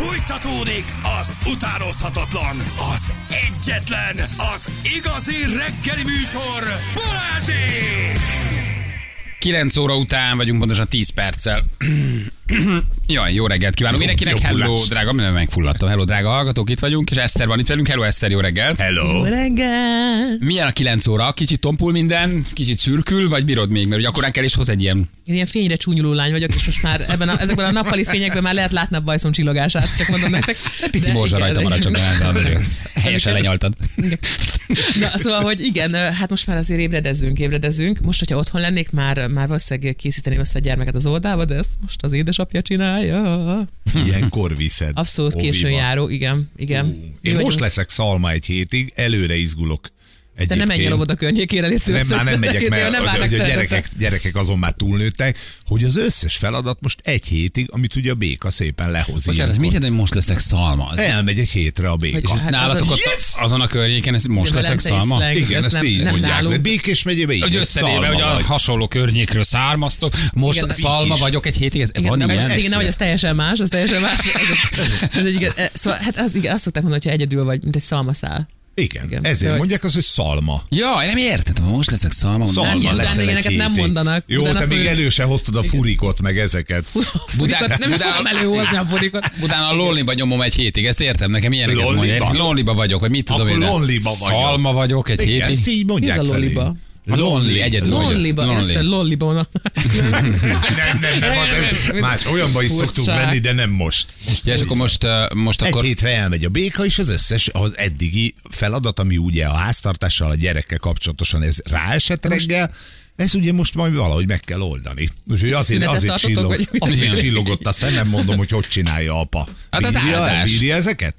Fújtatódik az utánozhatatlan, az egyetlen, az igazi reggeli műsor, Balázsék! 9 óra után vagyunk pontosan 10 perccel. Jaj, jó reggelt kívánok mindenkinek. jó Hello, drága, nem megfulladtam. Hello, drága hallgatók, itt vagyunk, és Eszter van itt velünk. Hello, Eszter, jó reggelt. Hello. reggel! Milyen a 9 óra? Kicsit tompul minden, kicsit szürkül, vagy bírod még? Mert ugye akkor kell is hoz egy ilyen. Én ilyen fényre csúnyuló lány vagyok, és most már ebben a, ezekben a nappali fényekben már lehet látni a bajszom csillogását, csak mondom nektek. Pici morzsa rajta marad, csak helyesen lenyaltad. Igen. Na, szóval, hogy igen, hát most már azért ébredezünk, ébredezünk. Most, hogyha otthon lennék, már, már valószínűleg készíteni össze a gyermeket az oldába, de ezt most az édesapja csinálja. Ilyenkor viszed. Abszolút későn járó, igen, igen. Mi Én most leszek szalma egy hétig, előre izgulok. De nem menj el Egyébként. oda környékére, légy nem, szíves. már nem megyek, mert nem hogy, hogy a gyerekek, gyerekek azon már túlnőttek, hogy az összes feladat most egy hétig, amit ugye a béka szépen lehoz. Bocsánat, ez mit jelent, hogy most leszek szalma? Elmegy egy hétre a béka. Hát nálatok azon- ott azon a környéken, ez most leszek szalma? slang. Igen, ezt nem- így nem mondják. nálunk. Békés megyébe így. Hogy összenéve, hogy a hasonló környékről származtok, most Igen, szalma is. vagyok egy hétig, ez Igen, van nem, ilyen? ez, igen, nem, hogy ez teljesen más, az teljesen más. Ez, ez egy, igen, e, szóval, hát az, igen, azt szokták mondani, hogy egyedül vagy, mint egy szalmaszál. Igen, Igen. ezért De mondják az, hogy szalma. Jaj, nem értettem, most leszek szalma. Szalma nem leszel egy vendégeket nem hétig. mondanak. Jó, te még elő se hoztad a furikot, meg ezeket. Furikot, nem is Budán- tudom előhozni a furikot. Utána a lolliba nyomom egy hétig, ezt értem, nekem ilyeneket mondják. Lolliba vagyok, vagy mit tudom Akkor én. lolliba vagyok. Szalma vagyok egy Igen, ezt hétig. így mondják ez a felé. A lonely, egyedül. Lonliba, én ezt a Lonely. lolliba Nem, nem, nem, az más. Olyanba is Furcsa. szoktunk menni, de nem most. Ja, és akkor most, uh, most Egy akkor... hétre elmegy a béka, és az összes, az eddigi feladat, ami ugye a háztartással, a gyerekkel kapcsolatosan ez ráesett reggel, ez ugye most majd valahogy meg kell oldani. Úgyhogy azért, azért, csillog, azért csillogott a szemem, mondom, hogy hogy csinálja apa. Hát az bírja, áldás. bírja ezeket?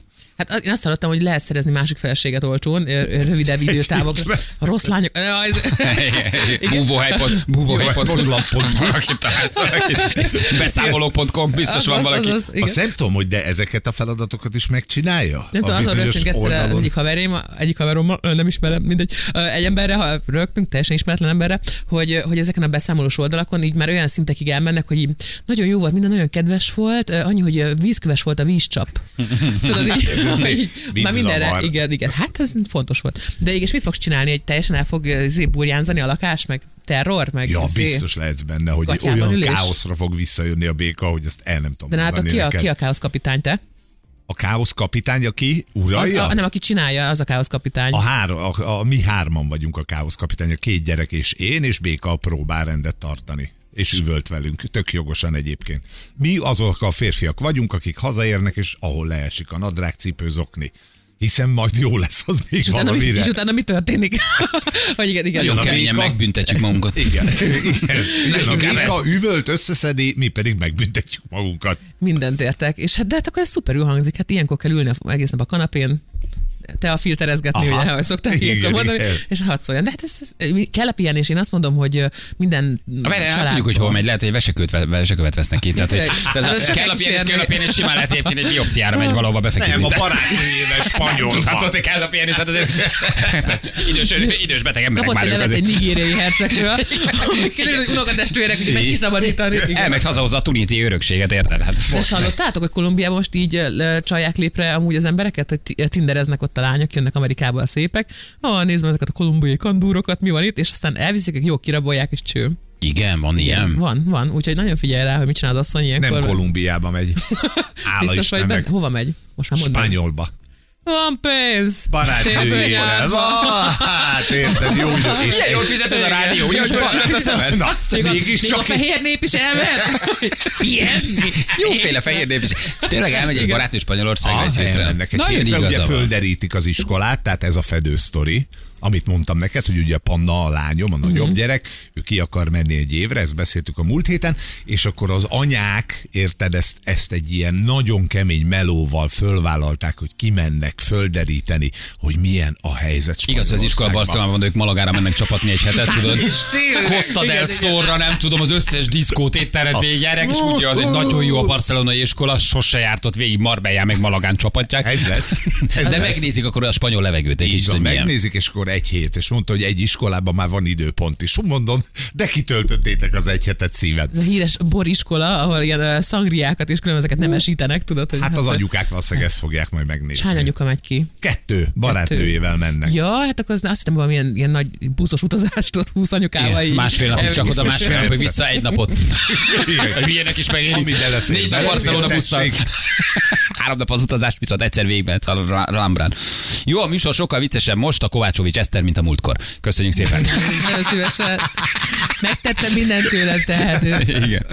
Hát én azt hallottam, hogy lehet szerezni másik feleséget olcsón, rövidebb időtávokra. A rossz lányok... Valaki. Beszámolók.com, biztos van valaki. az, az, igen. Azt nem tudom, hogy de ezeket a feladatokat is megcsinálja? Nem tudom, azon rögtünk egyszer az egyik haverém, egyik haverommal, nem ismerem, mindegy, egy emberre, ha rögtünk, teljesen ismeretlen emberre, hogy, hogy ezeken a beszámolós oldalakon így már olyan szintekig elmennek, hogy így nagyon jó volt, minden nagyon kedves volt, annyi, hogy vízköves volt a vízcsap. Tudod, így, már mindenre, igen, igen, hát ez fontos volt. De és mit fogsz csinálni, hogy teljesen el fog izé burjánzani a lakás, meg terror, meg Ja, izé? biztos lehetsz benne, hogy olyan ülés. káoszra fog visszajönni a béka, hogy ezt el nem tudom De nálatok mondani ki a, neked. ki a káosz kapitány, te? A káosz kapitány, aki Az, uralja? a, nem, aki csinálja, az a káosz kapitány. A, három, a, a, mi hárman vagyunk a káosz kapitány, a két gyerek és én, és Béka próbál rendet tartani. És üvölt velünk, tök jogosan egyébként. Mi azok a férfiak vagyunk, akik hazaérnek, és ahol leesik a nadrág, cipő, zokni. Hiszen majd jó lesz az még És utána, mi, valamire. és utána mi történik? Hogy igen, igen. Nagyon a keményen béka. megbüntetjük magunkat. Igen, igen. igen a ez. üvölt, összeszedi, mi pedig megbüntetjük magunkat. Mindent értek. És hát, de hát akkor ez szuperül hangzik. Hát ilyenkor kell ülni a- egész nap a kanapén, te a filterezgetni, Aha. ugye, ahogy szokták Igen, mondani, igen. és hadd szóljon. De hát ez, ez, mi- kell a pihenés, én azt mondom, hogy minden Várj, hát tudjuk, hogy hol megy, lehet, hogy vesekőt, ve- vesekövet vesznek ki. Tehát, hogy, Hát, tehát, csak kell a egy pianis, kell a kísérni. pianis, simán lehet egyébként egy biopsziára megy valahova befeküdni. Nem, a Tehát- barátnőjével spanyolba. Tudhatod, hogy kell a pianis, hát azért idős, idős beteg emberek Kapott egy már ők levet egy nigériai hercegről, hogy kiderül, hogy unokatestvérek, hogy meg kiszabadítani. Elmegy hazahozza a tunéziai örökséget, érted? Hát, ezt hallottátok, hogy Kolumbiában most így csalják lépre amúgy az embereket, hogy ti- tindereznek ott a lányok, jönnek Amerikába a szépek. Ah, nézd meg ezeket a kolumbiai kandúrokat, mi van itt, és aztán elviszik, jó, kirabolják, és cső. igen, van ilyen. Van, van, úgyhogy nagyon figyelj rá, hogy mit csinál az asszony ilyenkor. Nem Kolumbiába megy. Biztos vagy benne? Hova megy? Most már mondd. Spanyolba. Van pénz! Barátnőjével. Va, Hát érted, jó idő. És Milyen jól fizet ez a rádió, ugye, hogy fölsütött a szemed? Na, Még a, mégis még a csak fehér nép is elment? Ilyen? Jóféle fehér nép is. És tényleg elmegy egy barátnő Spanyolországra Ah, egy hétre. Nagyon hétre, ugye igaza van. földerítik az iskolát, tehát ez a fedő sztori, amit mondtam neked, hogy ugye Panna a lányom, a nagyobb Mhm. uh-huh. gyerek, ő ki akar menni egy évre, ezt beszéltük a múlt héten, és akkor az anyák, érted, ezt, ezt egy ilyen nagyon kemény melóval fölvállalták, hogy kimennek földeríteni, hogy milyen a helyzet Igaz, az iskola. Barcelonában, de ők Malagára mennek csapatni egy hetet, tudod? del Igen, Sorra, nem tudom, az összes diszkót éttermet végigjárják, és úgy, az egy nagyon jó a barcelonai iskola, sose járt ott végig Marbellán, meg Malagán csapatják. Ez lesz. Ez De lesz. megnézik akkor a spanyol levegőt egy kicsit, van, megnézik, és akkor egy hét, és mondta, hogy egy iskolában már van időpont is. Mondom, de kitöltöttétek az egy hetet szíved. Ez a híres boriskola, ahol ilyen szangriákat és különbözőket nem esítenek, tudod, hogy Hát az ö, anyukák valószínűleg ezt fogják majd megnézni. hány anyuka megy ki? Kettő barátnőjével mennek. Ja, hát akkor az, azt hittem valamilyen ilyen nagy buszos utazást ott 20 anyukával. így. Másfél napig csak oda, másfél napig vissza egy napot. Igen. Milyenek is megéri. Belefér, Négy nap Barcelona busszal. Három nap az utazás, viszont egyszer végben a Lambrán. Jó, a műsor sokkal viccesebb most a Kovácsovics Eszter, mint a múltkor. Köszönjük szépen. Nagyon szívesen. Megtettem mindent tőlem tehetőt. Igen.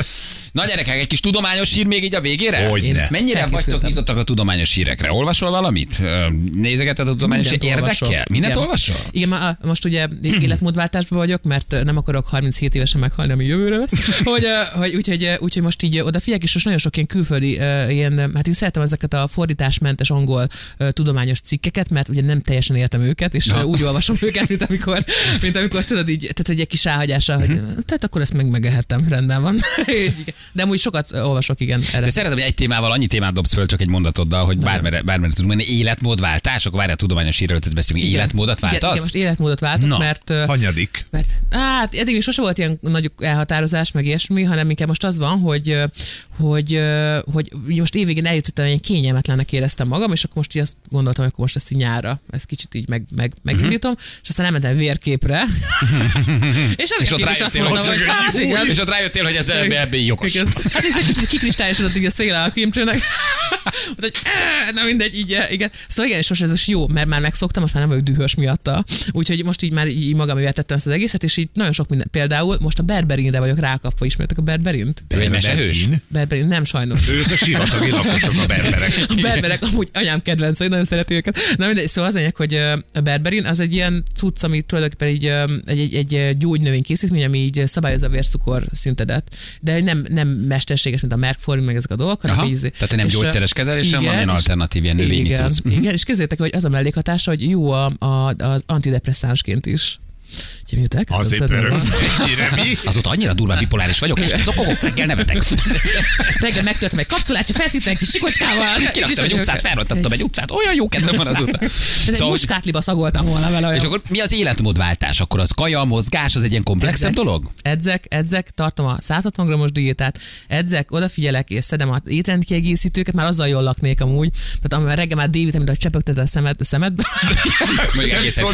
Na gyerekek, egy kis tudományos hír még így a végére? Hogyne. Mennyire vagytok nyitottak a tudományos hírekre? Olvasol valamit? Nézegeted a tudományos Mindent hír? Érdekel? Mindent Igen. olvasol? Igen, most ugye életmódváltásban vagyok, mert nem akarok 37 évesen meghalni, ami jövőre lesz. Hogy, hogy, úgyhogy, úgyhogy most így odafigyelek, és most nagyon sok ilyen külföldi, ilyen, hát én szeretem ezeket a fordításmentes angol tudományos cikkeket, mert ugye nem teljesen értem őket, és Na. úgy olvasom őket, mint amikor, mint amikor tudod így, tehát egy kis ráhagyással, hogy tehát akkor ezt meg megehettem, rendben van. Igen. De amúgy sokat olvasok, igen, erre. De szeretem, hogy egy témával annyi témát dobsz föl csak egy mondatoddal, hogy bármere, bármere tudunk menni. Életmódváltás, akkor várjál a tudományos hírről, ezt beszélünk. Igen. Életmódot Igen, igen, váltasz? most életmódot váltok, Na. mert Hanyadik. Mert, hát eddig is sose volt ilyen nagy elhatározás, meg ilyesmi, hanem inkább most az van, hogy, hogy, hogy most évvégén eljutottam, ilyen kényelmetlennek éreztem magam, és akkor most így azt gondoltam, hogy akkor most ezt így nyárra, ezt kicsit így meg, meg, megindítom, és aztán elmentem vérképre. és, És ott is azt rájöttél, mondtam, hogy, hogy hát igen. és ott rájöttél, hogy ez ebbe, ebbe jogos. Igen. Hát ez egy kicsit kikristályosodott így a széle a kimcsőnek. hogy, "Á, na mindegy, így, igen. Szóval igen, és most ez is jó, mert már megszoktam, most már nem vagyok dühös miatta. Úgyhogy most így már így magamével tettem ezt az egészet, és így nagyon sok minden. Például most a Berberinre vagyok rákapva, ismertek a Berberint? Ő Berberin, nem sajnos. Ők a sivatagi lakosok, a berberek. A berberek amúgy anyám kedvencei, nagyon szereti őket. Na mindegy, szóval az anyag, hogy a berberin az egy ilyen cucc, ami tulajdonképpen így, egy, egy, egy gyógynövény készítmény, ami így szabályozza a vércukor szintedet. De nem, nem mesterséges, mint a merkform, meg ezek a dolgok, hanem Aha. így- Tehát nem gyógyszeres kezelés, hanem és- alternatív, ilyen növényi igen, cucc. Mhm. igen, és kezdjétek, hogy az a mellékhatása, hogy jó a, a, az antidepresszánsként is. Úgyhogy miután elkezdtem Azért szedni pörög. az- Ennyire mi? Azóta annyira durva bipoláris vagyok, este zokogok, reggel nevetek. Reggel megtörtem egy kapszulát, szítem egy kis sikocskával. Kiraktam egy utcát, felrontottam egy utcát, olyan jó kedvem van azóta. Ez egy Szóval, hogy- muskátliba szagoltam volna vele. olyan. és akkor mi az életmódváltás? Akkor az kaja, mozgás, az egy ilyen komplexebb Edzek. dolog? Edzek, edzek, tartom a 160 g-os diétát, edzek, odafigyelek és szedem az étrendkiegészítőket, már azzal jól laknék amúgy. Tehát amivel reggel már D-vitamin, hogy csepögteted a szemed, a szemedbe. Egészen,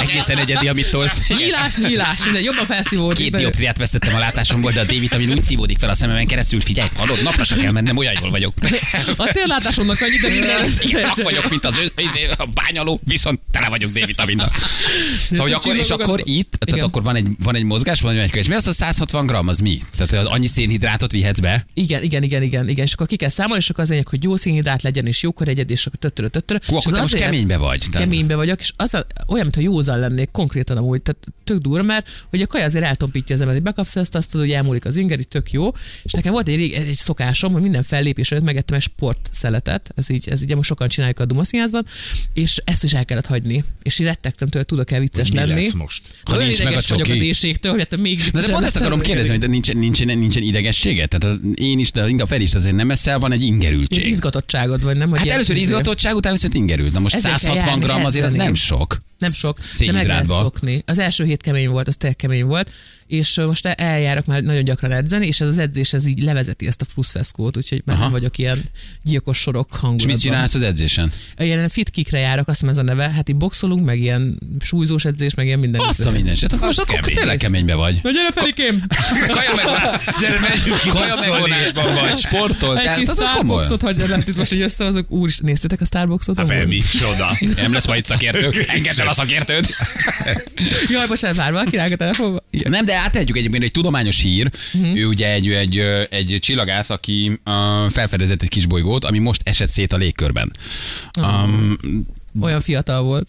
egészen egyedi, amit tolsz. nyílás, nyílás, minden jobban felszívódik. Két dioptriát vesztettem a látásomból, de a D-vitamin úgy szívódik fel a szememen keresztül. Figyelj, hallod, napra se kell mennem, olyan jól vagyok. A térlátásomnak annyi, de minden. Vagyok, mint az ő, izé, a bányaló, viszont tele vagyok D-vitaminnal. Szóval, hogy akkor, és akkor itt, tehát Igen. akkor van egy, van egy mozgás, van egy könyv. Mi az a 160 gram, az mi? Tehát annyi szénhidrátot vihetsz be? Igen, igen, igen, igen, igen, és akkor ki kell számolni, és akkor az lényeg, hogy jó szénhidrát legyen, és jókor egyed, és akkor töttörö, töttörö. Hú, akkor te most keménybe vagy. Keménybe vagyok, és az a, olyan, mintha józan lennék, konkrétan amúgy, tehát tök durva, mert hogy a kaja azért eltompítja az embert, bekapsz ezt, azt tudod, hogy elmúlik az inger, így tök jó. És nekem volt egy, rég- egy szokásom, hogy minden fellépés előtt megettem egy sportszeletet, ez így, ez így most sokan csináljuk a Dumaszínházban, és ezt is el kellett hagyni. És így rettegtem tőle, tudok-e vicces Mi lenni. lesz most? Ha Olyan nincs meg a vagyok az éjségtől, hogy hát még Na de viccesebb pont ezt akarom kérdezni, hogy nincsen, nincsen, nincsen idegessége? Tehát az én is, de inkább fel is azért nem eszel, van egy ingerültség. Izgatottságod vagy, nem? Hát először izgatottság, utána viszont ingerült. Na most Ezért kell 160 járni, gram azért az nem sok. Nem sok, de meg szokni. Az első hét kemény volt, az tényleg kemény volt, és most eljárok már nagyon gyakran edzeni, és ez az edzés ez így levezeti ezt a plusz feszkót, úgyhogy már Aha. nem vagyok ilyen gyilkos sorok És hangulatban. mit csinálsz az edzésen? Ilyen fit kickre járok, azt hiszem ez a neve, hát így boxolunk, meg ilyen súlyzós edzés, meg ilyen minden. Azt a minden Most akkor tényleg keménybe vagy. Na gyere Felikém! Kaja meg Gyere, menjünk ki Kaja megvonásban vagy, sportol. Egy kis. Starbucksot hagyja lent itt most, hogy összehozok. Úr is, néztétek a Starbucksot? Hát ahol? micsoda. Nem lesz majd szakértő. Engedd el a szakértőd. Jaj, bocsánat, vár valaki rág a telefonba. Nem, de átadjuk egyébként egy tudományos hír. Mhm. Ő ugye egy, egy, egy csillagász, aki uh, felfedezett egy kis bolygót, ami most esett szét a légkörben. Um, Olyan fiatal volt.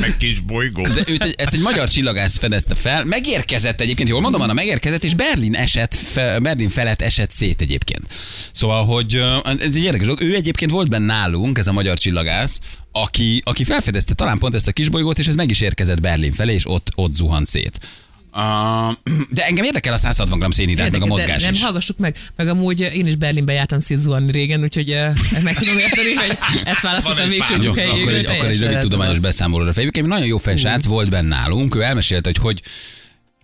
Meg kis bolygó. de őt egy, ezt egy magyar csillagász fedezte fel. Megérkezett egyébként, jól mondom, Anna, megérkezett, és Berlin esett, fe, Berlin felett esett szét egyébként. Szóval, hogy ez egy érdekes dolog. Ő egyébként volt benne nálunk, ez a magyar csillagász, aki, aki felfedezte talán pont ezt a kisbolygót, és ez meg is érkezett Berlin felé, és ott, ott zuhant szét. Uh, de engem érdekel a 160 g szénhidrát, meg a mozgás nem is. hallgassuk meg, meg amúgy én is Berlinbe jártam szétzuhanni régen, úgyhogy eh, meg tudom érteni, hogy ezt választottam végső munkáig. akkor egy, akkor egy rövid tudományos beszámolóra fejlődik. Nagyon jó fejsrác volt benne nálunk, ő elmesélte, hogy hogy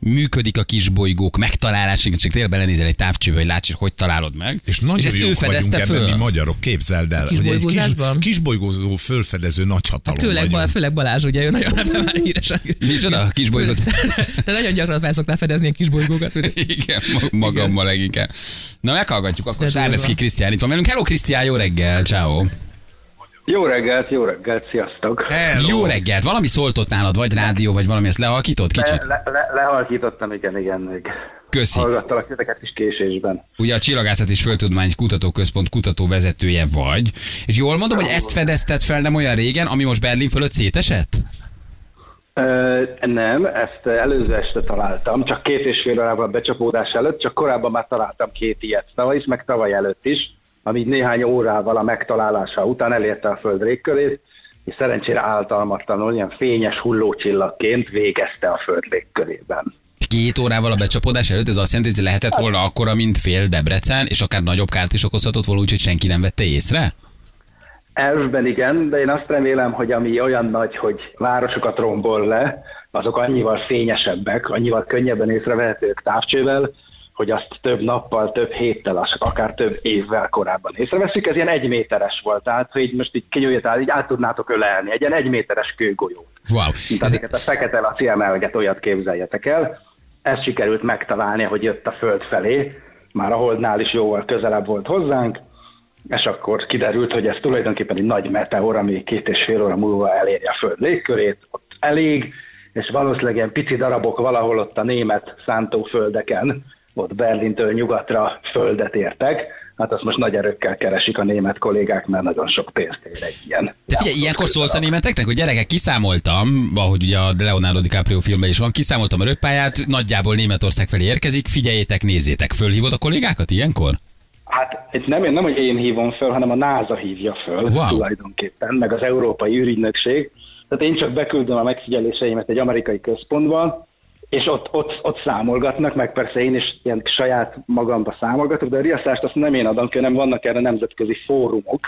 működik a kisbolygók megtalálása, csak tényleg belenézel egy távcsőbe, hogy láts, hogy találod meg. És nagyon és ezt ő fedezte vagyunk ebben, föl. mi magyarok, képzeld el. egy kis, kisbolygózó fölfedező nagyhatalom Főleg, vagyunk. Bal, főleg Balázs, ugye, ő nagyon ebben már híresen. Micsoda? A kisbolygóz? Te nagyon gyakran fel szoktál fedezni a kisbolygókat. ugye? Igen, ma- magammal leginkább. Na, meghallgatjuk, akkor Sárneszki. Krisztián itt van velünk. Hello, Krisztián, jó reggel, ciao. Jó reggelt, jó reggelt, sziasztok! Hello. Jó reggelt, valami szólt ott nálad, vagy rádió, vagy valami, ezt lehalkított Le, kicsit? le, le, lehalkítottam, igen, igen, még Köszi. hallgattalak titeket is késésben. Ugye a Csillagászat és Földtudomány Kutatóközpont kutatóvezetője vagy. És jól mondom, hogy ezt fedezted fel nem olyan régen, ami most Berlin fölött szétesett? Ö, nem, ezt előző este találtam, csak két és fél órával a becsapódás előtt, csak korábban már találtam két ilyet tavaly is, meg tavaly előtt is, ami így néhány órával a megtalálása után elérte a Föld légkörét, és szerencsére általmatlanul ilyen fényes hullócsillagként végezte a Föld légkörében. Két órával a becsapódás előtt, ez azt jelenti, hogy lehetett volna akkora, mint fél Debrecen, és akár nagyobb kárt is okozhatott volna, úgyhogy senki nem vette észre? Elvben igen, de én azt remélem, hogy ami olyan nagy, hogy városokat rombol le, azok annyival fényesebbek, annyival könnyebben észrevehetők távcsővel, hogy azt több nappal, több héttel, akár több évvel korábban észreveszünk. Ez ilyen egy méteres volt, tehát hogy most így kinyújtál, így át tudnátok ölelni, egy ilyen egy méteres kőgolyót. Wow. Mint amiket a fekete laci emelget, olyat képzeljetek el. Ezt sikerült megtalálni, hogy jött a Föld felé, már a Holdnál is jóval közelebb volt hozzánk, és akkor kiderült, hogy ez tulajdonképpen egy nagy meteor, ami két és fél óra múlva eléri a Föld légkörét, ott elég, és valószínűleg ilyen pici darabok valahol ott a német szántóföldeken, ott Berlintől nyugatra földet értek, hát azt most nagy erőkkel keresik a német kollégák, mert nagyon sok pénzt ér egy ilyen. de figyelj, ilyenkor szólsz a németeknek, hogy gyerekek, kiszámoltam, ahogy ugye a Leonardo DiCaprio filmben is van, kiszámoltam a röppáját, nagyjából Németország felé érkezik, figyeljétek, nézzétek, fölhívod a kollégákat ilyenkor? Hát itt nem, nem, hogy én hívom föl, hanem a NASA hívja föl Wow. tulajdonképpen, meg az Európai űrügynökség. Tehát én csak beküldöm a megfigyeléseimet egy amerikai központba, és ott, ott, ott számolgatnak, meg persze én is ilyen saját magamba számolgatok, de a riasztást azt nem én adom ki, hanem vannak erre nemzetközi fórumok.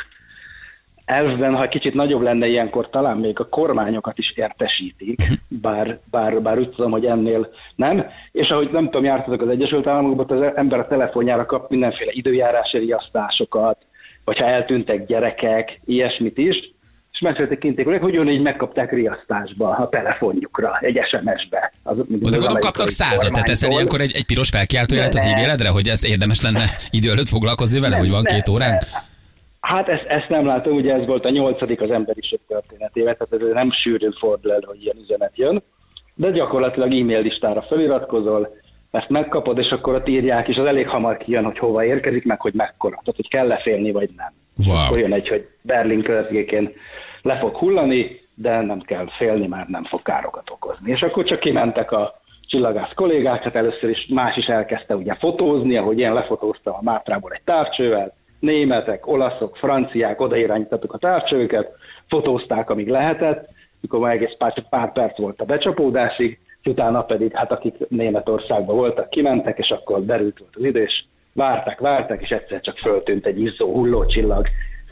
Elvben, ha kicsit nagyobb lenne ilyenkor, talán még a kormányokat is értesítik, bár, bár, bár úgy tudom, hogy ennél nem. És ahogy nem tudom, jártatok az Egyesült Államokban, az ember a telefonjára kap mindenféle időjárási riasztásokat, vagy ha eltűntek gyerekek, ilyesmit is, és megszülettek kinték, hogy ugyanígy megkapták riasztásba a telefonjukra, egy SMS-be. Az, De gondolom kaptak százat, tehát teszel ilyenkor egy, egy piros felkiáltójelet az De ne. e-mailedre, hogy ez érdemes lenne idő előtt foglalkozni vele, Nem, hogy van ne, két óránk? Hát ezt, ezt nem látom, ugye ez volt a nyolcadik az emberiség történetében, tehát ez nem sűrűn fordul elő, hogy ilyen üzenet jön, de gyakorlatilag e-mail listára feliratkozol, ezt megkapod, és akkor ott írják, és az elég hamar kijön, hogy hova érkezik, meg hogy mekkora, tehát hogy kell lefélni, vagy nem. És Wow. akkor jön egy, hogy Berlin környékén le fog hullani, de nem kell félni, már nem fog károkat okozni. És akkor csak kimentek a csillagász kollégák, hát először is más is elkezdte ugye fotózni, ahogy én lefotóztam a Mátrából egy távcsővel, németek, olaszok, franciák, odairányítottuk a távcsőket, fotózták, amíg lehetett, mikor már egész pár, pár perc volt a becsapódásig, utána pedig, hát akik Németországban voltak, kimentek, és akkor derült volt az idő, és várták, várták, és egyszer csak föltűnt egy izzó hullócsillag,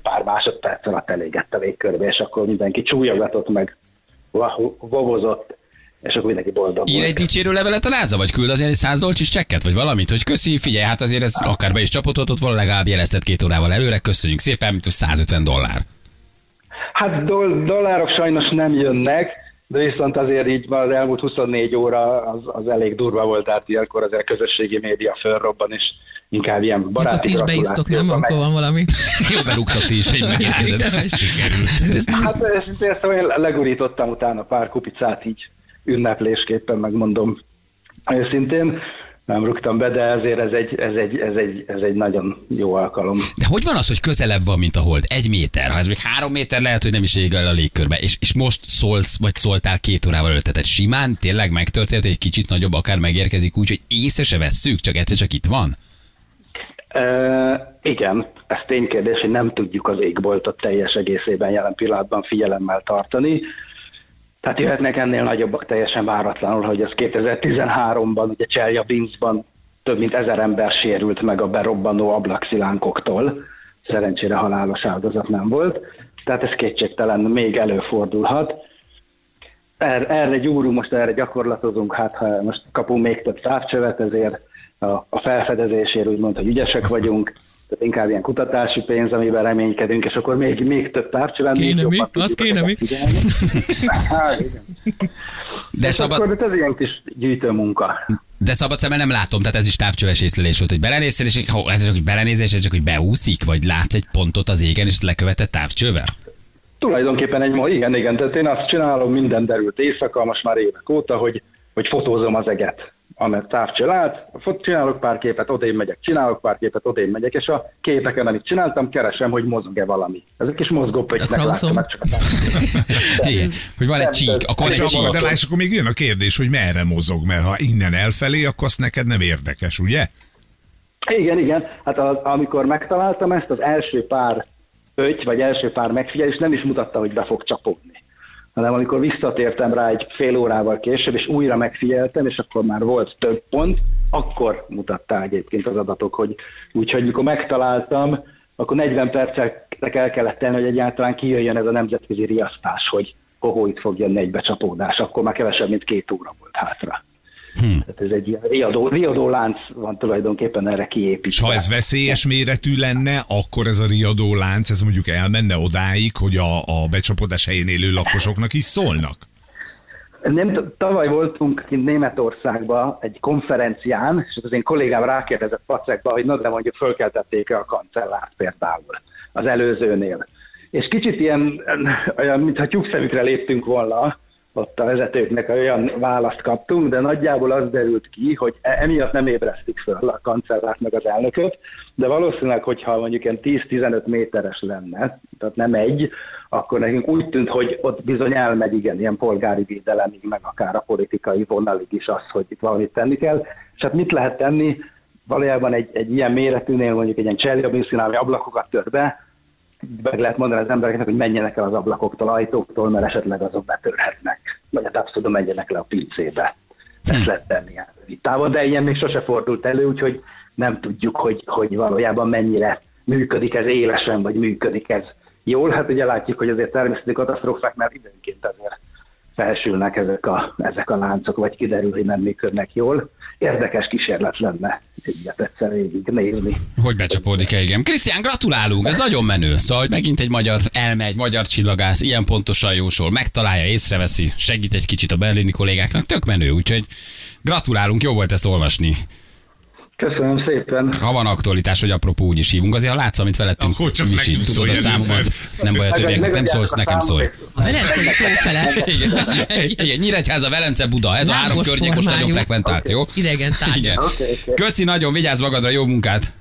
pár másodperc alatt elégett a végkörbe, és akkor mindenki csúlyogatott meg, vovozott, és akkor mindenki boldog Ír egy dicsérő levelet a NASA, vagy küld azért egy száz dolcsis csekket, vagy valamit, hogy köszi, figyelj, hát azért ez akár be is csapodhatott volna, legalább jelezted két órával előre, köszönjük szépen, mint hogy 150 dollár. Hát doll- dollárok sajnos nem jönnek, de viszont azért így az elmúlt 24 óra az, az elég durva volt, tehát ilyenkor azért a közösségi média fölrobban, és inkább ilyen Akkor baráti ti is beisztok, nem? gratulációkba Akkor van valami. Jó berúgtad ti is, hogy megérkezed. Sikerült. Hát őszintén szóval én legurítottam utána pár kupicát így ünneplésképpen, megmondom őszintén. Nem rúgtam be, de ezért ez egy, ez egy, ez egy, ez egy nagyon jó alkalom. De hogy van az, hogy közelebb van, mint a hold? Egy méter. Ha ez még három méter, lehet, hogy nem is ég el a légkörbe. És, és most szólsz, vagy szóltál két órával előtte. Tehát simán tényleg megtörtént, hogy egy kicsit nagyobb akár megérkezik úgy, hogy észre se vesszük, csak egyszer csak itt van? E, igen, ez ténykérdés, hogy nem tudjuk az égboltot teljes egészében jelen pillanatban figyelemmel tartani. Tehát jöhetnek ennél nagyobbak teljesen váratlanul, hogy az 2013-ban, ugye Cseljabinszban több mint ezer ember sérült meg a berobbanó ablakszilánkoktól. Szerencsére halálos áldozat nem volt. Tehát ez kétségtelen még előfordulhat. Er, erre gyúrunk, most erre gyakorlatozunk, hát ha most kapunk még több távcsövet, ezért a, a felfedezésért úgymond, hogy ügyesek vagyunk, tehát inkább ilyen kutatási pénz, amiben reménykedünk, és akkor még, még több még Kéne mi? Az kéne mi? Hát, igen. De És szabad, akkor ez ilyen kis gyűjtő munka. de szabad szemmel nem látom, tehát ez is távcsöves észlelés volt, hogy belenéztél, és ho, ez csak hogy belenézés, ez csak hogy beúszik, vagy látsz egy pontot az égen, és lekövetett távcsővel? Tulajdonképpen egy ma, igen, igen, tehát én azt csinálom, minden derült éjszaka, most már évek óta, hogy, hogy fotózom az eget, amely távcső lát, fot- csinálok pár képet, odébb megyek, csinálok pár képet, odébb megyek, és a képeken, amit csináltam, keresem, hogy mozog-e valami. Ezek is mozgó pöttynek látom, meg csak a távcső. Igen, hogy van egy csík, akkor És egy akkor, de csík. és akkor még jön a kérdés, hogy merre mozog, mert ha innen elfelé, akkor azt neked nem érdekes, ugye? Igen, igen. Hát az, amikor megtaláltam ezt, az első pár öty, vagy első pár megfigyelés nem is mutatta, hogy be fog csapódni. Hanem amikor visszatértem rá egy fél órával később, és újra megfigyeltem, és akkor már volt több pont, akkor mutatta egyébként az adatok, hogy úgyhogy mikor megtaláltam, akkor 40 percek el kellett tenni, hogy egyáltalán kijöjjön ez a nemzetközi riasztás, hogy hoho, itt fog jönni egy becsapódás, akkor már kevesebb, mint két óra volt hátra. Hmm. Tehát ez egy ilyen riadó, riadó lánc van tulajdonképpen erre kiépítve. És ha ez veszélyes méretű lenne, akkor ez a riadó lánc, ez mondjuk elmenne odáig, hogy a, a becsapódás helyén élő lakosoknak is szólnak? Nem, tavaly voltunk kint Németországban egy konferencián, és az én kollégám rákérdezett pacekba, hogy na de mondjuk fölkeltették-e a kancellárt például az előzőnél. És kicsit ilyen, olyan, mintha tyúkszemükre léptünk volna, ott a vezetőknek olyan választ kaptunk, de nagyjából az derült ki, hogy e- emiatt nem ébresztik föl a kancellárt meg az elnököt, de valószínűleg, hogyha mondjuk ilyen 10-15 méteres lenne, tehát nem egy, akkor nekünk úgy tűnt, hogy ott bizony elmegy, igen, ilyen polgári védelemig, meg akár a politikai vonalig is az, hogy itt valamit tenni kell. És hát mit lehet tenni? Valójában egy, egy ilyen méretűnél, mondjuk egy ilyen Cserjabinszinál, ami ablakokat tör be, meg lehet mondani az embereknek, hogy menjenek el az ablakoktól, ajtóktól, mert esetleg azok betörhetnek. Vagy hát abszolút menjenek le a pincébe. Ezt lehet tenni ilyen rövid távon, de ilyen még sose fordult elő, úgyhogy nem tudjuk, hogy, hogy valójában mennyire működik ez élesen, vagy működik ez jól. Hát ugye látjuk, hogy azért természeti katasztrófák már időnként azért felsülnek ezek a, ezek a láncok, vagy kiderül, hogy nem működnek jól. Érdekes kísérlet lenne egyet egyszer végig nézni. Hogy becsapódik-e, igen. Krisztián, gratulálunk, ez nagyon menő. Szóval, hogy megint egy magyar elmegy, magyar csillagász, ilyen pontosan jósol, megtalálja, észreveszi, segít egy kicsit a berlini kollégáknak, tök menő, úgyhogy gratulálunk, jó volt ezt olvasni. Köszönöm szépen. Ha van aktualitás, hogy apropó úgy is hívunk, azért ha látsz, amit velettünk Akkor csak nekünk tudod a számomat, nem baj, a Meg- többieknek nem szólsz, nekem. A Velencei tó felett. Igen, igen, Nyíregyháza, Velence, Buda, ez a három környék most nagyon frekventált, jó? Idegen tárgy. Köszi nagyon, vigyázz magadra, jó munkát!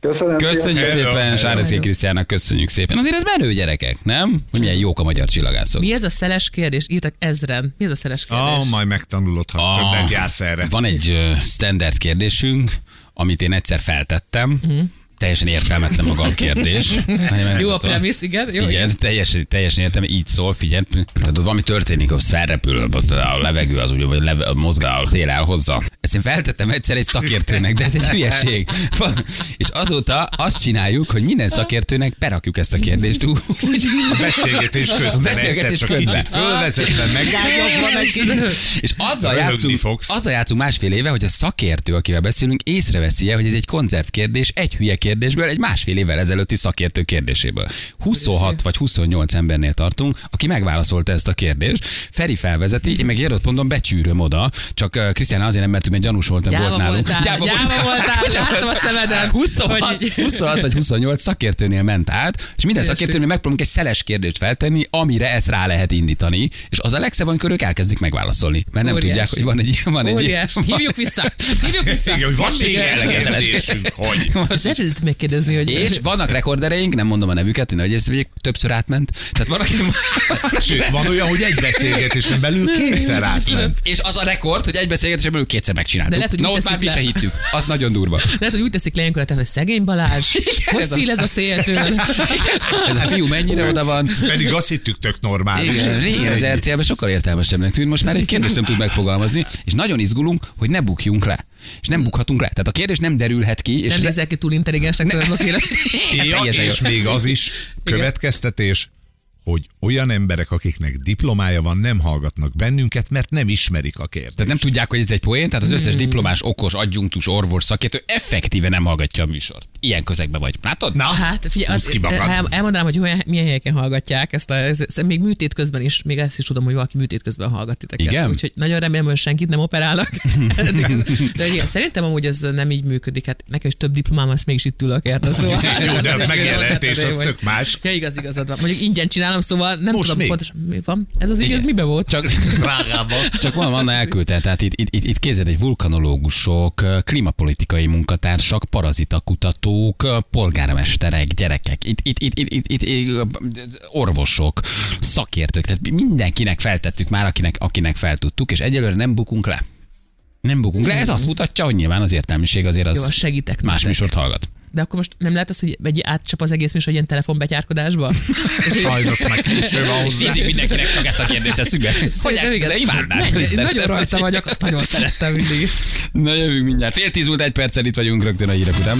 Köszönöm. Köszönjük Hello, szépen, hello. Sárezé Krisztiának köszönjük szépen. Azért ez menő gyerekek, nem? Hogy milyen jók a magyar csillagászok. Mi ez a szeles kérdés? Írtak ezren. Mi ez a szeles kérdés? Ah, majd megtanulod, ha Ah. többet jársz erre. Van egy ö, standard kérdésünk, amit én egyszer feltettem. Teljesen értelmetlen maga a kérdés. Jó a premisz, igen. Jó, Igen, teljesen, teljesen értem, így szól, figyelj. Tehát ott valami történik, az felrepül, ott a levegő az úgy, vagy leve, a mozgál, a szél elhozza. Ezt én feltettem egyszer egy szakértőnek, de ez egy hülyeség. És azóta azt csináljuk, hogy minden szakértőnek berakjuk ezt a kérdést úgy, A beszélgetés közben, Beszélgetés egyszer csak közben. kicsit fölvezetve, megágyazva neki. És azzal játszunk, azzal játszunk másfél éve, hogy a szakértő, akivel beszélünk, észreveszi hogy ez egy konzervkérdés, egy hülye kérdésből, egy másfél évvel ezelőtti szakértő kérdéséből. 26 vagy 28 embernél tartunk, aki megválaszolta ezt a kérdést. Feri felvezeti, én meg adott mondom, becsűröm oda, csak Krisztián azért nem, mert ő még gyanús volt, nem Gyáva volt nálunk. voltál, gyáva voltál, láttam a szemeden. 26, Hogy- 26 vagy 28 szakértőnél ment át, és minden szakértőnél megpróbálunk egy szeles kérdést feltenni, amire ezt rá lehet indítani, és az a legszebb, amikor ők elkezdik megválaszolni, mert nem Óriási. tudják, hogy van egy van egy. Hívjuk vissza. Hívjuk vissza. Igen, hogy van még Igen. elengedésünk, hogy. Az eredeti akartam még kérdezni, hogy... És vannak rekordereink, nem mondom a nevüket, hogy ez végig többször átment. Tehát van, aki... Sőt, van olyan, hogy egy beszélgetésen belül kétszer átment. És az a rekord, hogy egy beszélgetésen belül kétszer megcsináltuk. De lehet, hogy Na ott már mi se le. hittük. Az nagyon durva. Lehet, hogy úgy teszik le ilyenkor, hogy szegény Balázs, hogy ez a- fél ez a széltől. Ez a fiú mennyire oda van. Pedig azt hittük tök normális. Igen, régen az RTL-ben sokkal értelmesebbnek tűnt, most már egy kérdést nem tud megfogalmazni, és nagyon izgulunk, hogy ne bukjunk rá. És nem bukhatunk rá. Tehát a kérdés nem derülhet ki, és Nem nézel ki túl intelligensnek, szóval az oké lesz. Ja, jó. és még az is következtetés, hogy olyan emberek, akiknek diplomája van, nem hallgatnak bennünket, mert nem ismerik a kérdést. Tehát nem tudják, hogy ez egy poén, tehát az összes Hmm. diplomás, okos, adjunktus, orvos, szakértő effektíve nem hallgatja a műsort. Ilyen közegben vagy. Látod? Na, Hát figyelj, az, el, elmondanám, hogy olyan, milyen helyeken hallgatják ezt, a, ez, ez, még műtét közben is, még ezt is tudom, hogy valaki műtét közben hallgat titeket. Igen? Úgyhogy nagyon remélem, hogy senkit nem operálnak. de, de igen, szerintem amúgy ez nem így működik. Hát nekem is több diplomám, azt mégis itt ülök érte, szóval. Jó, de az megjelentés, az tök más. Ja, igaz, igazad van. Mondjuk ingyen csinálom, szóval nem Most tudom még? pontosan mi van. Ez az Igen. mibe volt? Csak, csak van, van elküldte, tehát itt, itt, itt, itt kézed egy vulkanológusok, klímapolitikai munkatársak, parazitakutatók, polgármesterek, gyerekek, itt, itt, itt, itt, itt, itt orvosok, szakértők, tehát mindenkinek feltettük már, akinek, akinek feltudtuk, és egyelőre nem bukunk le. Nem bukunk le. Ez azt mutatja, hogy nyilván az értelmiség azért az Jó, segítek más nektek. műsort hallgat. De akkor most nem lehet az, hogy egy átcsap az egész műsor ilyen telefonbetyárkodásba? Hogy- Sajnos meg késő van hozzá. tízig mindenkinek csak ezt a kérdést eszükbe. Hogy Szerintem igen. elképzel, imádnád. Nagyon- rajta vagyok, azt nagyon szerettem mindig is. Na jövünk mindjárt. Fél tíz múlt egy perccel itt vagyunk rögtön a hírek után.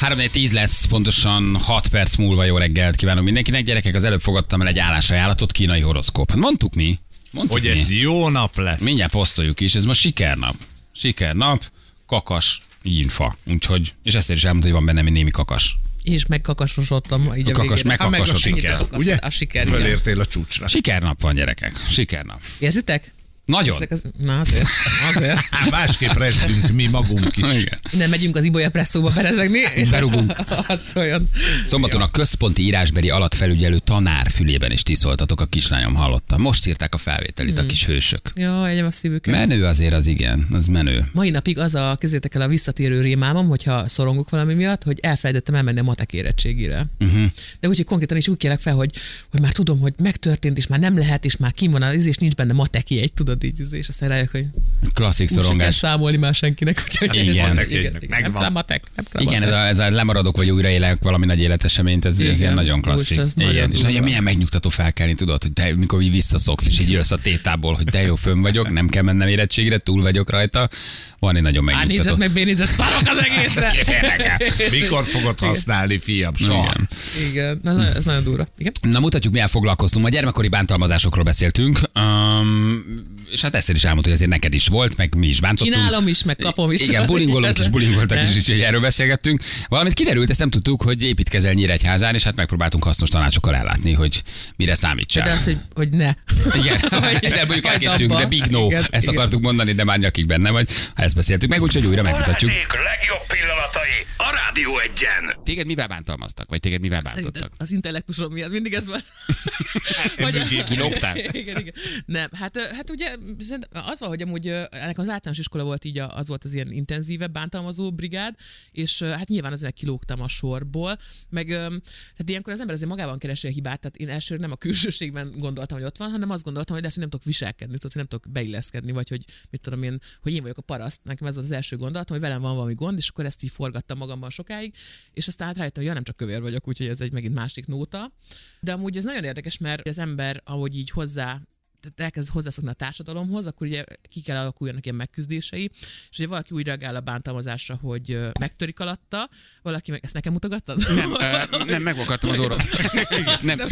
3 10 lesz, pontosan 6 perc múlva jó reggelt kívánok mindenkinek. Gyerekek, az előbb fogadtam el egy állásajánlatot, kínai horoszkóp. Mondtuk mi? Mondtuk Hogy mi? ez jó nap lesz. Mindjárt posztoljuk is, ez most sikernap. Sikernap, kakas, info. Úgyhogy, és ezt is elmondta, hogy van bennem egy némi kakas. És megkakasosodtam így a, A kakas végére. meg- meg a siker, A- ugye? a siker. Fölértél a csúcsra. Sikernap van, gyerekek. Sikernap. Érzitek? Nagyon. Ezek Az, na azért, azért. Hát Másképp rezdünk mi magunk is. Igen. Nem megyünk az Ibolya presszóba berezegni, és Berugunk. hadd szóljon. Szombaton a központi írásbeli alatfelügyelő tanár fülében is tiszoltatok, a kislányom hallotta. Most írták a felvételit Hmm. a kis hősök. Ja, egyem a szívüket. Menő azért az igen, az menő. Mai napig az a, közétek el a visszatérő rémámom, hogyha szorongok valami miatt, hogy elfelejtettem elmenni a matek érettségére. Uh-huh. De úgyhogy konkrétan is úgy kérek fel, hogy, hogy már tudom, hogy megtörtént, és már nem lehet, és már kim van az, és nincs benne mateki egy, tudod így, és aztán rájövök, hogy Klasszik úgy se kell szorongás. számolni már senkinek. Úgyhogy Igen. Matek igen, igen, nem megvan. kell matek, nem kell Igen, ez a, ez a lemaradok, vagy újraélek valami nagy életeseményt, ez, ez Igen. ilyen nagyon klasszik. Most az nagyon Igen. És nagyon milyen megnyugtató felkelni, tudod, hogy de, mikor így visszaszoksz, és így jössz a tétából, hogy de jó, fönn vagyok, nem kell mennem érettségre, túl vagyok rajta. Van egy nagyon Á, nézed megnyugtató. meg, bénézed, szarok az egészre! Mikor fogod használni, fiam? Soha. Igen. Igen, na, ez nagyon durva. Igen. Na mutatjuk, milyen foglalkoztunk. A gyermekkori bántalmazásokról beszéltünk, um, és hát ezt is elmondta, hogy azért neked is volt, meg mi is bántottunk. Csinálom is, meg kapom is. Igen, bulingolunk is, bulingoltak is, úgyhogy erről beszélgettünk. Valamit kiderült, ezt nem tudtuk, hogy építkezel Nyíregyházán, és hát megpróbáltunk hasznos tanácsokkal ellátni, hogy mire számítsál. De az, hogy, hogy ne. Igen, Hogy ezzel mondjuk elkéstünk, de big no. Igen, Ezt igen. akartuk mondani, de már nyakig benne vagy. Ha ezt beszéltük meg, úgyhogy újra megmutatjuk. Balázsék legjobb pillanatai a Rádió egyen. Téged mivel bántalmaztak, vagy téged mivel Szerintem bántottak? az intellektusom miatt mindig ez volt. Mögé kilógtál? igen, igen. Nem, hát, hát ugye szerintem az van, hogy amúgy ennek az általános iskola volt így, az volt az ilyen intenzívebb bántalmazó brigád, és hát nyilván azért kilógtam a sorból, meg tehát ilyenkor az ember azért magában keresi a hibát, tehát én elsőre nem a külsőségben gondoltam, hogy ott van, hanem azt gondoltam, hogy de hogy nem tudok viselkedni, tudod, hogy nem tudok beilleszkedni, vagy hogy mit tudom én, hogy én vagyok a paraszt. Nekem ez volt az első gondolatom, hogy velem van valami gond, és akkor ezt így forgattam magamban sokáig, és aztán hát rájöttem, hogy ja, nem csak kövér vagyok, úgyhogy ez egy megint másik nóta. De amúgy ez nagyon érdekes, mert az ember, ahogy így hozzá tehát elkezd hozzászokni a társadalomhoz, akkor ugye ki kell alakuljanak ilyen megküzdései, és ugye valaki úgy reagál a bántalmazásra, hogy megtörik alatta, valaki meg, ezt nekem mutogattad? Nem, ö, nem, megvakartam az orrom. Nem, nem,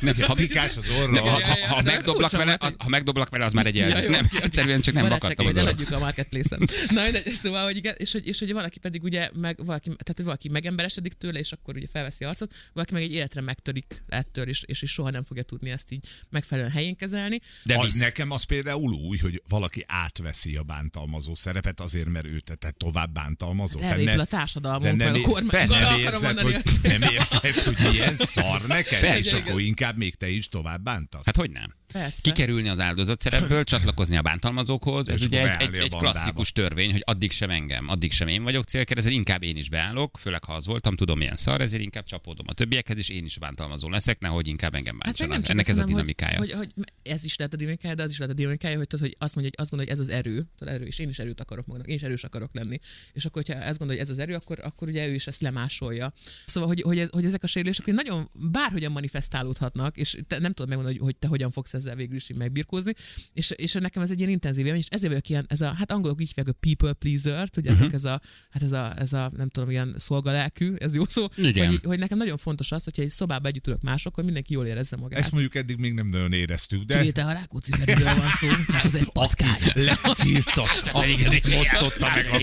nem, ha, Fikás az orra. ha, ha, ha, megdoblak vele, az, ha megdoblak vele, az már egy jelzés. Nem, egyszerűen csak nem vakartam az eladjuk a marketplace-en. Na, de, szóval, hogy igen, és hogy, és hogy valaki pedig ugye, meg valaki, tehát hogy valaki megemberesedik tőle, és akkor ugye felveszi arcot, valaki meg egy életre megtörik ettől, és, és, és soha nem fogja tudni ezt így megfelelően helyén kezelni. De a, visz... nekem az például új, hogy valaki átveszi a bántalmazó szerepet, azért, mert ő te, te tovább bántalmazó. Hát erre épül a társadalmunk, de nem, a kormány. nem, érzed, hogy, nem érzed, hogy milyen szar neked, Persze. és akkor inkább még te is tovább bántasz. Hát hogy nem? Persze. Kikerülni az áldozat szerepből, csatlakozni a bántalmazókhoz, ez És ugye egy, egy, egy klasszikus törvény, hogy addig sem engem, addig sem én vagyok célkeresztő, inkább én is beállok, főleg ha az voltam, tudom milyen szar, ezért inkább csapódom a többiekhez, és én is bántalmazó leszek, nehogy inkább engem Hát bántsanak. nem csak Ennek ez a dinamikája. Hogy, hogy, hogy, ez is lehet a dinamikája, de az is lehet a dinamikája, hogy, tudod, hogy azt mondja, hogy azt gondolja, hogy ez az erő, tudod, erő, és én is erőt akarok magamnak, én is erős akarok lenni. És akkor, hogyha ezt gondolja, hogy ez az erő, akkor, akkor ugye ő is ezt lemásolja. Szóval, hogy, hogy, ez, hogy ezek a sérülések hogy nagyon bárhogyan manifestálódhatnak, és te nem tudod megmondani, hogy, hogy te hogyan fogsz ezzel végül is megbirkózni. És, és nekem ez egy ilyen intenzív élmény, és ezért vagyok ilyen, ez a, hát angolok így hívják a people pleaser, tudjátok, Mhm. uh-huh. ez a, hát ez a, ez a, nem tudom, ilyen szolgalelkű, ez jó szó, Igen. Hogy, hogy nekem nagyon fontos az, hogyha egy szobába együtt ülök másokkal, mindenki jól érezze magát. Ezt mondjuk eddig még nem nagyon éreztük, de Kivétel, ha Rákóczi Feriről van szó, hát az egy patkány. letiltott, aki mosztotta meg a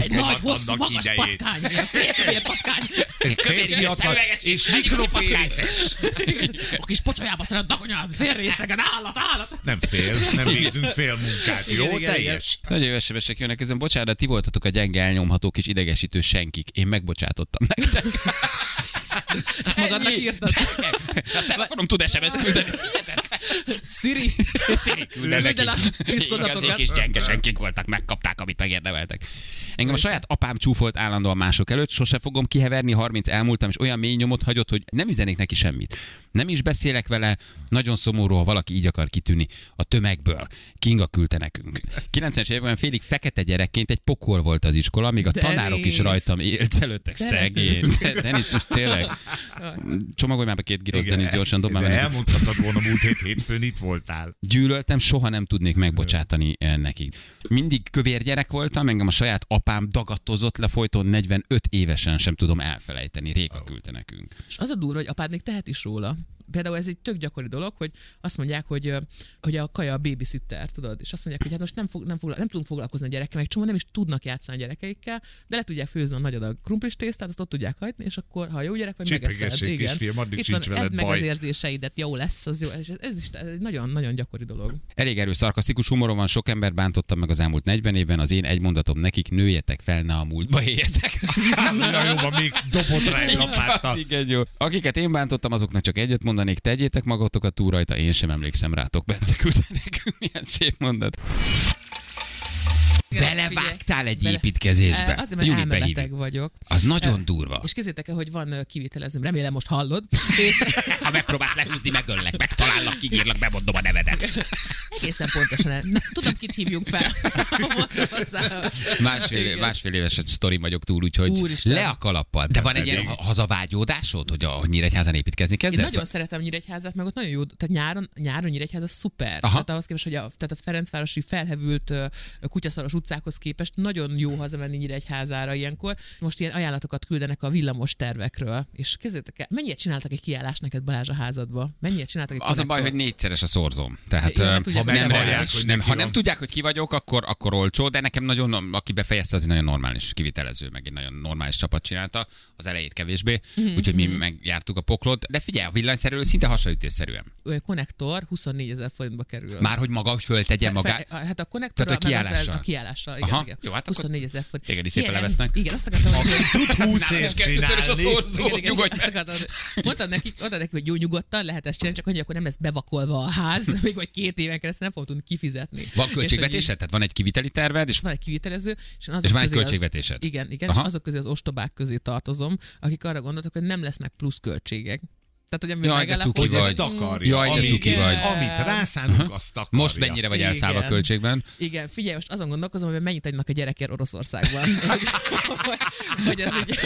Egy nagy, hosszú, magas idején. patkány, félfehér patkány. Férfiakat és mikropéniszes. A kis pocsolyába szeret dakonyázni, félrészegen, állat, állat. Nem fél, nem végzünk fél munkát, Igen, jó? igen, Teljes. Nagyon jó SMS-ek jönnek ezen. Bocsánat, de ti voltatok a gyenge elnyomható kis idegesítő senkik. Én megbocsátottam nektek. Ezt magadnak Ennyi. írtad. A telefonom tud SMS küldeni. Siri, Siri Küld el a Igazi piszkozatokat. kis gyenge senkik voltak, megkapták, amit megérdemeltek. Engem a saját apám csúfolt állandóan mások előtt, sose fogom kiheverni, 30 elmúltam, és olyan mély nyomot hagyott, hogy nem üzenék neki semmit. Nem is beszélek vele, nagyon szomorú, ha valaki így akar kitűnni a tömegből. Kinga küldte nekünk. 90-es években félig fekete gyerekként egy pokol volt az iskola, míg a Denis. tanárok is rajtam élcelődtek. Szegény. Denis, most tényleg. Csomagolj már be két girosz, Denis, gyorsan dob már de elmondhatod volna múlt hét hétfőn itt voltál. gyűlöltem, soha nem tudnék megbocsátani eh, nekik. Mindig kövér gyerek voltam, engem a saját apám dagadtozott le folyton 45 évesen sem tudom elfelejteni. Réka küldte nekünk. És az a durva, hogy apád még tehet is róla. Például ez egy tök gyakori dolog, hogy azt mondják, hogy, hogy a kaja a babysitter, tudod, és azt mondják, hogy hát most nem, fog, nem, foglal, nem tudunk foglalkozni a gyerekkel, meg csomó nem is tudnak játszani a gyerekeikkel, de le tudják főzni a nagy adag krumplis tésztát, azt ott tudják hajtni, és akkor, ha jó gyerek vagy, megeszed. Igen. kisfiam, addig Itt sincs van, veled edd meg baj. az érzéseidet, jó lesz, az jó. És ez, ez is ez egy nagyon, nagyon gyakori dolog. Elég erős szarkasztikus humorom van, sok ember bántottam meg az elmúlt 40 évben, az én egy mondatom nekik, nőjetek fel, ne a múltba éljetek. Na jó, van, még dobott rá egy lapáttal. Akiket én bántottam, azoknak csak egyet mondanék, tegyétek magatokat túl rajta, én sem emlékszem rátok, Bence küldte nekünk, milyen szép mondat. Belevágtál egy Bele- építkezésbe. Azért, mert elmebeteg vagyok. Az nagyon durva. És kézzétek el, hogy van kivitelezőm, remélem most hallod. És Ha megpróbálsz lehúzni, megöllek, megtalállak, kigírlak, bemondom a nevedet. egészen pontosan. el- Na, tudom, kit hívjunk fel. Másfél, másfél éves sztori vagyok túl, úgyhogy Úristen. le a kalappal. De van egy ilyen ha- hazavágyódásod, hogy a Nyíregyházan építkezni Én kezdesz? nagyon szeretem Nyíregyházat, meg ott nagyon jó, tehát nyáron, nyáron Nyíregyház az szuper. Aha. Tehát ahhoz képest, hogy a, tehát a Ferencvárosi felhevült ö, kutyaszaros utcákhoz képest nagyon jó hazamenni Nyíregyházára ilyenkor. Most ilyen ajánlatokat küldenek a villamos tervekről. És kezdjétek el, mennyit csináltak egy kiállás neked Balázs a házadba? Mennyit csináltak egy Az a baj, hogy négyszeres a szorzóm. Tehát hát ha nem, nem reális, hallják, hogy nem, neki ha nem van. tudják, hogy ki vagyok, akkor, akkor olcsó, de nekem nagyon, aki befejezte, az egy nagyon normális kivitelező, meg egy nagyon normális csapat csinálta, az elejét kevésbé, Mhm, úgyhogy mi megjártuk a poklot, de figyelj, a villanyszerelő szinte hasonlítésszerűen. Ö, konnektor 24 ezer forintba kerül. Már hogy maga, föltegye magát. Hát a konnektor Tehát a kiállással. A kiállással, igen, Aha, igen. jó, hát akkor 24 ezer forint. téged is szépen Kérem, levesznek. Igen, azt akartam, hogy... Tud 20 ért kettőszörös a csinálni. szorzó, Igen, igen, nyugodj mondtam neki, mondtam neki, hogy jó nyugodtan lehet ezt csinálni, csak annyi, akkor nem lesz bevakolva a ház, még vagy két éven keresztül nem fogunk tudni kifizetni. Van És költségvetésed? Tehát van egy kiviteli terved, és hogy van egy kivitelező, és, azok És van egy költségvetésed? Az, igen, igen, Aha. és azok közé az ostobák közé tartozom, akik arra gondoltak, hogy nem lesznek plusz költségek. Tehát, hogy amiben Jaj, de cuki Hogy vagy. ezt akarja. Jaj, de cuki vagy. Amit rászánunk, azt akarja. most mennyire vagy elszállva a Igen. költségben? Igen, figyelj, most azon gondolkozom, hogy mennyit adnak a gyerekért Oroszországban. hogy, ez így...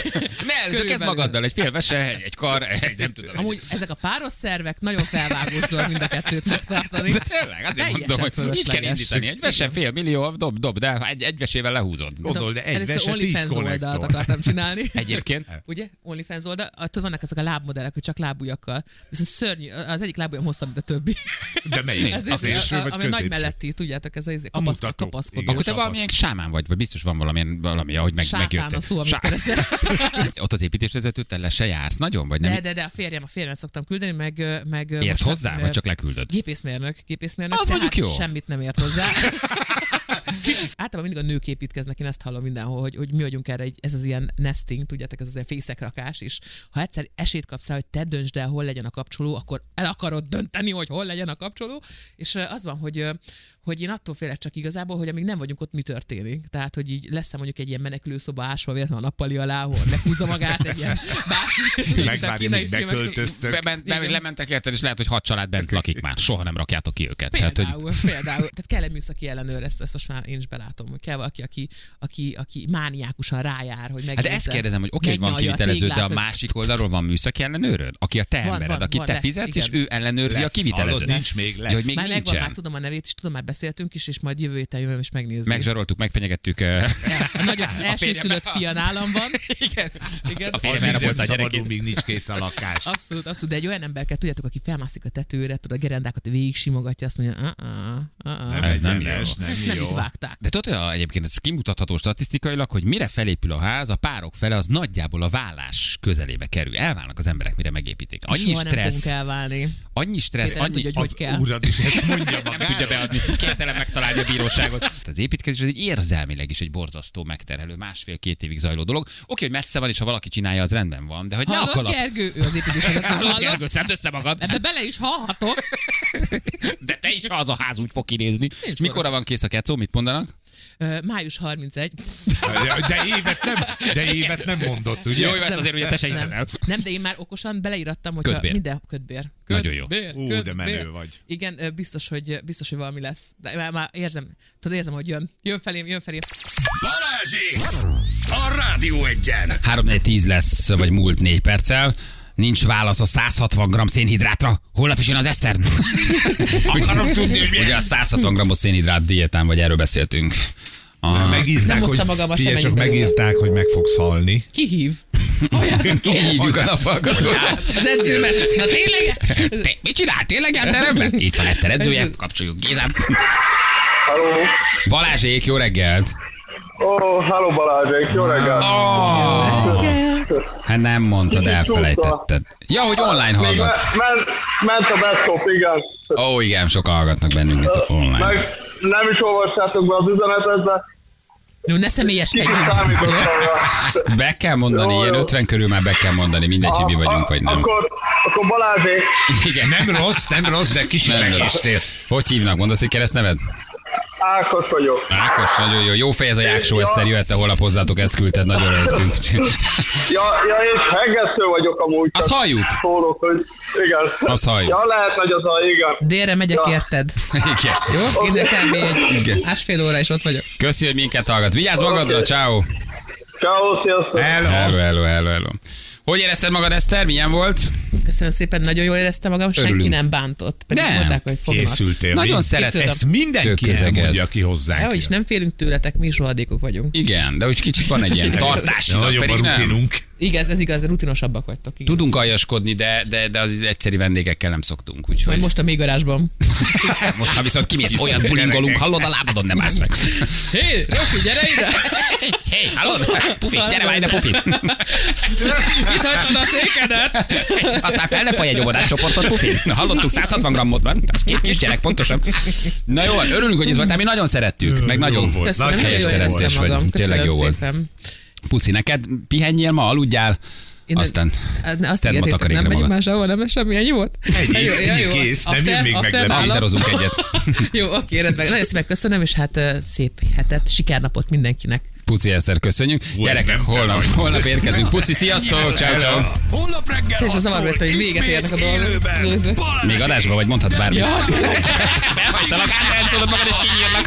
Ne, ez kezd magaddal, egy fél vese, egy kar, egy nem tudom. Amúgy ezek a páros szervek nagyon felvágós dolog mind a kettőt megtartani. De tényleg, azért Teljesen mondom, hogy így kell indítani. Egy vese fél millió, dob, dob, de egy, egy vesével lehúzod. Gondold, de egy vese, tíz OnlyFans oldalt akartam csinálni. Egyébként Ugye? OnlyFans oldal. Attól vannak ezek a lábmodellek, hogy csak lábujjak ujjakkal. Viszont szörnyű, az egyik lábujjam hosszabb, mint a többi. De melyik? Ez Az egy- első a, vagy ami nagy melletti, tudjátok, ez az A kapaszkod, mutató. kapaszkod. Igen. Akkor te valamilyen sámán vagy, vagy biztos van valamilyen, valami, ahogy meg, Sápán megjöttél. a szó, amit keresek. Ott az építésvezetőttel le se jársz nagyon, vagy nem? De, de, de a férjem, a férjem szoktam küldeni, meg... meg Ért hozzá, hát, vagy csak leküldöd? Gépészmérnök, gépészmérnök. Az mondjuk jó. Semmit nem ért hozzá. Általában mindig a nők építkeznek, én ezt hallom mindenhol, hogy, hogy mi vagyunk erre, ez az ilyen nesting, tudjátok, ez az ilyen fészekrakás, és ha egyszer esélyt kapsz rá, hogy te döntsd el, hol legyen a kapcsoló, akkor el akarod dönteni, hogy hol legyen a kapcsoló, és az van, hogy, hogy én attól félek csak igazából, hogy amíg nem vagyunk ott, mi történik. Tehát, hogy így lesz mondjuk egy ilyen menekülőszoba ásva véletlenül a nappali alá, ahol meghúzza magát egy ilyen bárki. Míg filmek- beköltöztök. Bement, be, Igen. lementek érted, és lehet, hogy hat család bent lakik már. Soha nem rakjátok ki őket. Tehát, hogy Például, például. Tehát kell egy műszaki ellenőr, ezt, ezt most már én is belátom, hogy kell valaki, aki, aki, aki mániákusan rájár, hogy meg. Hát de ezt kérdezem, hogy oké, hogy van kivitelező, de a másik oldalról van műszaki ellenőröd, aki a te embered, aki te fizetsz, és ő ellenőrzi a kivitelezőt. nincs még, lesz. Hogy még már megvan, nincsen. már tudom a nevét, és tudom, már beszéltünk is, és majd jövő héten jövök és megnézni. Megzsaroltuk, megfenyegettük. ö, A nagyon első férjem- szülött fia nálam van. Igen. Igen. A férjem még erre nem volt a gyerekét. míg nincs kész a lakás. Abszolút, abszolút, de egy olyan ember kell, tudjátok, aki felmászik a tetőre, tudod, a gerendákat végig simogatja, azt mondja, uh uh, uh, Nem Ez nem egyenes, jó. nem nem jó. itt vágták. De tudod, egyébként ez kimutatható statisztikailag, hogy mire felépül a ház, a párok fele az nagyjából a vállás közelébe kerül. Elválnak az emberek, mire megépítik. Annyi Soha nem stressz, fogunk elválni. annyi stressz, nem annyi, tudja, hogy Az hogy kell. urad is ezt mondja nem magáról. tudja beadni, képtelen megtalálni a bíróságot. Tehát Az építkezés az egy érzelmileg is egy borzasztó megterhelő, másfél-két évig zajló dolog. Oké, hogy messze van, és ha valaki csinálja, az rendben van, de hogy ne Hallod, akar. Gergő, ő az építéseket. Hallod, Gergő, szedd össze magad, Ebbe bele is hallhatok. de te is, ha az a ház úgy fog kinézni. És mikorra van kész a kecó, mit mondanak? Május 31. De, de évet nem, de évet nem mondott, ugye? Jó, jó, ezt azért ugye te se nem, nem, de én már okosan beleírattam, hogy Kötbér. minden ködbér. Nagyon jó. Ú, de menő vagy. Igen, biztos, hogy, biztos, hogy valami lesz. De már, már érzem, tudod, érzem, hogy jön. Jön felém, jön felém. Balázsi! A Rádió egyen! 3 10 lesz, vagy múlt 4 perccel. Nincs válasz a 160 g szénhidrátra. Holnap is jön az Eszter. Akarom tudni, hogy mi Ugye a ez. 160 g szénhidrát diétán, vagy erről beszéltünk. A... Megírták, Nem magammal figyelj, csak megírták, hogy meg fogsz halni. Ki hív? Hívjuk a naphallgatót. Az edzőmet. Na tényleg? Te, mit csinál? Tényleg teremben? Itt van Eszter edzője, kapcsoljuk Gézát. Halló! Balázsék, jó reggelt! Ó, halló Balázsék, jó reggelt! Hát nem mondtad, elfelejtetted. Ja, hogy online hallgat. me- ment, ment a desktop, igen. Ó, igen, sokan hallgatnak bennünket online. Meg nem is olvassátok be az üzenetet, de No, ne kicsit személyeskedjünk. jó? Be kell mondani, Jó, ilyen jó. 50 körül már be kell mondani, mindegy, hogy mi vagyunk, vagy nem. Akkor, akkor Balázsék, Igen. Nem rossz, nem rossz, de kicsit Nem rossz. megkéstél. Hogy hívnak? Mondasz egy keresztneved? Ákos vagyok. Ákos, nagyon jó. Jó fej ez a Jáksó Eszter, jöhet holnap hozzátok, ezt küldted, nagyon rögtünk. Ja, ja és hegesztő vagyok amúgy. Azt halljuk. Szólok, hogy igen. Azt halljuk. Ja, lehet nagy az a, igen. Délre megyek Ja. érted. Igen. Jó? Innen kb. egy másfél óra, és ott vagyok. Köszi, hogy minket hallgat. Vigyázz magadra, ciao. Ciao, sziasztok. El, Hello, hello, hello, hello. Hogy érezted magad, Eszter? Milyen volt? Köszönöm szépen, nagyon jól éreztem magam, senki Örülünk. nem bántott. Pedig Nem. mondták, hogy fognak. készültél. Nagyon mi? szeret. Készültem. Ezt mindenki Tök közeg ez. elmondja, aki hozzánk Dehogy is nem félünk tőletek, mi is rohadékok vagyunk. Igen, de úgy kicsit van egy ilyen nap, nagyobb a pedig nem. Igaz, ez igaz, rutinosabbak vagytok. Igaz. Tudunk aljaskodni, de, de, de az egyszeri vendégekkel nem szoktunk. Úgyhogy Majd most a még garázsban. most ha viszont kimész, olyan bulingolunk, hallod a lábadon, nem állsz meg. Hé, Rofi, gyere ide! Hé, hey, hallod? Pufi, gyere már ide, Pufi. Itt hagytad a székedet! Aztán fel ne egy óvodáscsoportot, Pufi. Na, hallottuk, 160 grammot van. Az két kisgyerek, pontosan. Na jó, örülünk, hogy itt voltál, mi nagyon szerettük, meg nagyon volt. Köszönöm, Nagy nagyon helyes éreztem teremtés vagy. Tényleg jó volt. Puszi, neked pihenjél ma, aludjál, Én aztán Hát, Azt tedd ma takarékra nem megyünk magad. máshol, nem semmi, ennyi volt? Ennyi, Jó, ennyi jó, kész, nem after- jön még? Afterozunk egyet. Jó, oké, rendben. Nagyon szépen köszönöm, és hát szép hetet, sikernapot mindenkinek. Puszi Eszter, köszönjük. Hú, Gyerekek, nem holnap, holnap érkezünk. Puszi, sziasztok, ciao, ciao. Holnap reggel És az zavar hogy véget érnek a dolgok. Még adásba vagy, mondhatsz bármit. Ja, Behagytalak, át elszólod magad, és kinyírlak.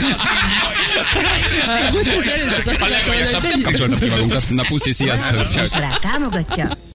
A legolyasabb, nem kapcsoltak ki magunkat. Na, puszi, sziasztok. Műsorát támogatja